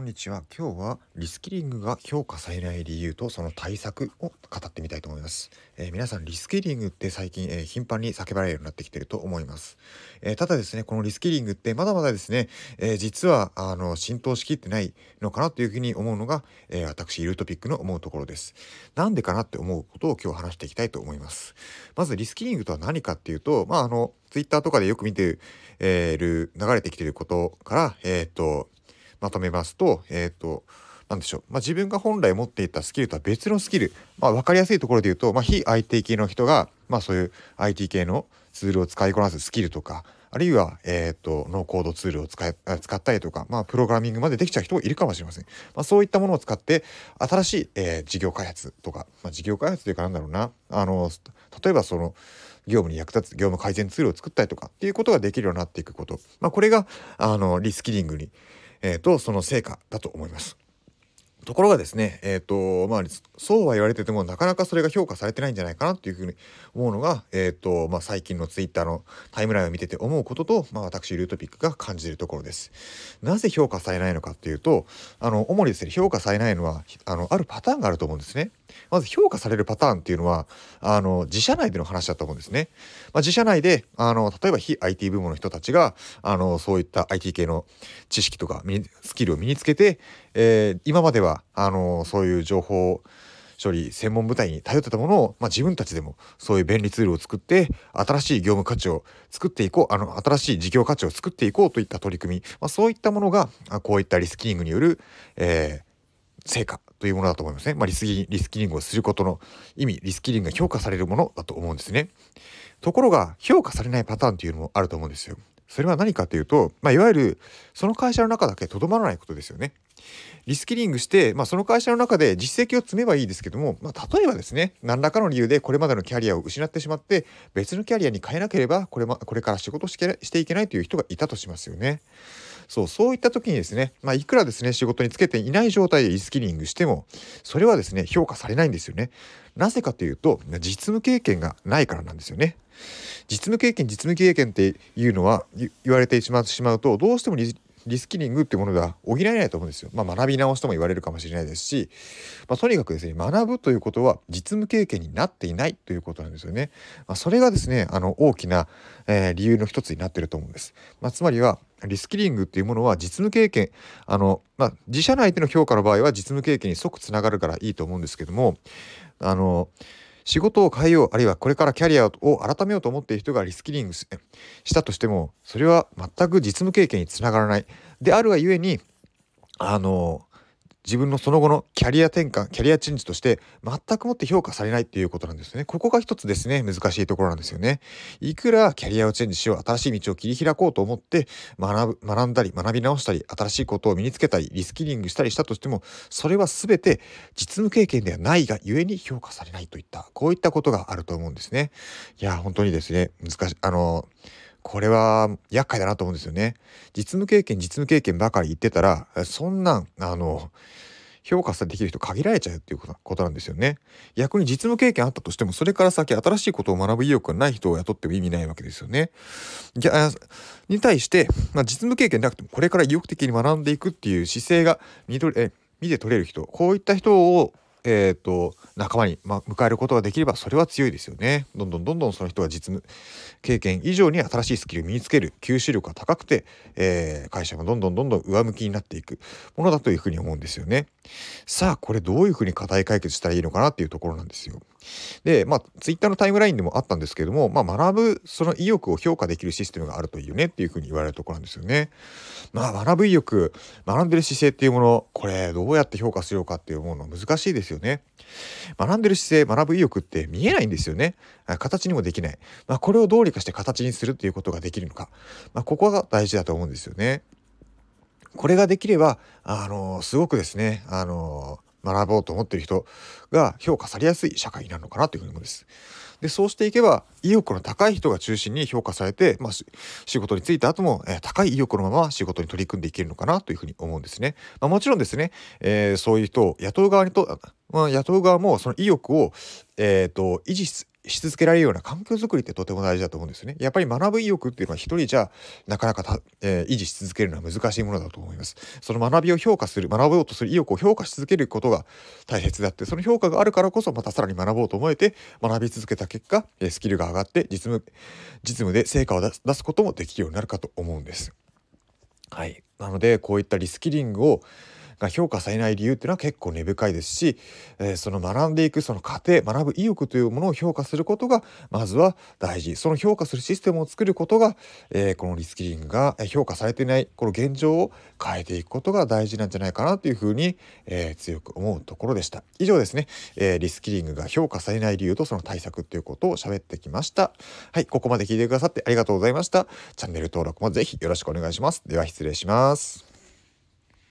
こんにちは。今日はリスキリングが評価されない理由とその対策を語ってみたいと思います、えー、皆さんリスキリングって最近、えー、頻繁に叫ばれるようになってきてると思います、えー、ただですねこのリスキリングってまだまだですね、え実はあの浸透しきってないのかなというふうに思うのが、え私ルートピックの思うところです。なんでかなって思うことを今日話していきたいと思います。まずリスキリングとは何かっていうとまああのツイッターとかでよく見てる、えー、流れてきてることからえっ、とまとめますと、えっ、ー、と、なんでしょう、まあ、自分が本来持っていたスキルとは別のスキル、まあ、分かりやすいところで言うと、まあ、非 IT 系の人が、まあ、そういう IT 系のツールを使いこなすスキルとか、あるいは、えっ、ー、と、ノーコードツールを使い使ったりとか、まあ、プログラミングまでできちゃう人もいるかもしれません。まあ、そういったものを使って、新しい、えー、事業開発とか、まあ、事業開発というかなんだろうな、あの、例えばその、業務に役立つ業務改善ツールを作ったりとかっていうことができるようになっていくこと。まあ、これが、あの、リスキリングにえー、とその成果だと思います。ところがですね、え、ー、と、まあ、そうは言われてても、なかなかそれが評価されてないんじゃないかなっていうふうに思うのが、え、ー、と、まあ、最近のツイッターのタイムラインを見てて思うことと、まあ、私、ルートピックが感じるところです。なぜ評価されないのかっていうと、あの、主にですね、評価されないのは、あの、あるパターンがあると思うんですね。まず評価されるパターンっていうのは、あの、自社内での話だと思うんですね。まあ、自社内で、あの、例えば非 IT 部門の人たちが、あの、そういった IT 系の知識とかスキルを身につけて、えー、今までは、あの、そういう情報処理専門部隊に頼ってたものを、まあ、自分たちでもそういう便利ツールを作って新しい業務価値を作っていこうあの新しい事業価値を作っていこうといった取り組み、まあ、そういったものがこういったリスキリングによる、えー、成果というものだと思いますね。まあ、リスリスキリングをすることの意味リスキリングが評価されるものだと思うんですね。ところが評価されないパターンというのもあると思うんですよ。それは何かというと、まあ、いわゆるその会社の中だけとどまらないことですよね。リスキリングして、まあ、その会社の中で実績を積めばいいですけども、まあ、例えばですね何らかの理由でこれまでのキャリアを失ってしまって別のキャリアに変えなければこれ,、ま、これから仕事していけないという人がいたとしますよね。そうそういった時にですね、まあ、いくらですね仕事につけていない状態でリスキリングしてもそれはですね評価されないんですよね。なぜかというと実務経験がないからなんですよね。実務経験実務経験っていうのは言われてしまうとどうしてもリスキリングっていうものでは補えないと思うんですよ。まあ、学び直しとも言われるかもしれないですし、まあ、とにかくですね学ぶということは実務経験になっていないということなんですよね。まあ、それがですねあの大きな、えー、理由の一つになってると思うんです。ま、つまりはリスキリングっていうものは実務経験あの、まあ、自社内での評価の場合は実務経験に即つながるからいいと思うんですけどもあの仕事を変えようあるいはこれからキャリアを改めようと思っている人がリスキリングしたとしてもそれは全く実務経験につながらない。であるがゆえにあの自分のその後のキャリア転換キャリアチェンジとして全くもって評価されないっていうことなんですね。ここが一つですね難しいところなんですよね。いくらキャリアをチェンジしよう新しい道を切り開こうと思って学学んだり学び直したり新しいことを身につけたりリスキリングしたりしたとしてもそれは全て実務経験ではないがゆえに評価されないといったこういったことがあると思うんですね。いや本当にですね難しいあのこれは厄介だなと思うんですよね。実務経験実務経験ばかり言ってたらそんなんあの評価さできる人限られちゃうっていうことなんですよね。逆に実務経験あったとしてもそれから先新しいことを学ぶ意欲がない人を雇っても意味ないわけですよね。に対して、まあ、実務経験なくてもこれから意欲的に学んでいくっていう姿勢が見え見て取れる人こういった人をえーと、仲間に、まあ、迎えることができればそれは強いですよね。どんどんどんどんその人が実務経験以上に新しいスキルを身につける吸収力が高くて、えー、会社がどんどんどんどん上向きになっていくものだというふうに思うんですよね。さあこれどういうふうに課題解決したらいいのかなっていうところなんですよ。でまあツイッターのタイムラインでもあったんですけども、まあ、学ぶその意欲を評価できるシステムがあるといいよねっていうふうに言われるところなんですよね。まあ学ぶ意欲学んでる姿勢っていうものこれどうやって評価しようかっていうものは難しいですよね。学んでる姿勢学ぶ意欲って見えないんですよね。形にもできない。まあ、これをどうにかして形にするっていうことができるのか、まあ、ここが大事だと思うんですよね。これができればあのすごくですねあの学ぼうと思ってる人が評価されやすい社会になるのかなというふうに思うんです。でそうしていけば意欲の高い人が中心に評価されて、まあ、仕事に就いた後も、えー、高い意欲のまま仕事に取り組んでいけるのかなというふうに思うんですね。まあ、もちろんですね、えー、そういう人を雇う側にと、まあ、雇う側もその意欲を、えーと、維持し続けられるような環境づくりってとても大事だと思うんですね。やっぱり学ぶ意欲っていうのは一人じゃなかなか、えー、維持し続けるのは難しいものだと思います。その学びを評価する学ぼうとする意欲を評価し続けることが大切であってその評価があるからこそまたさらに学ぼうと思えて学び続けた結果スキルが上がって実務実務で成果を出すこともできるようになるかと思うんです。はい、なのでこういったリスキリングをが評価されない理由っていうのは結構根深いですし、えー、その学んでいくその過程学ぶ意欲というものを評価することがまずは大事。その評価するシステムを作ることが、えー、このリスキリングが評価されていないこの現状を変えていくことが大事なんじゃないかなというふうに、えー、強く思うところでした。以上ですね、えリスキリングが評価されない理由とその対策っていうことを喋ってきました。はいここまで聞いてくださってありがとうございました。チャンネル登録もぜひよろしくお願いします。では失礼します。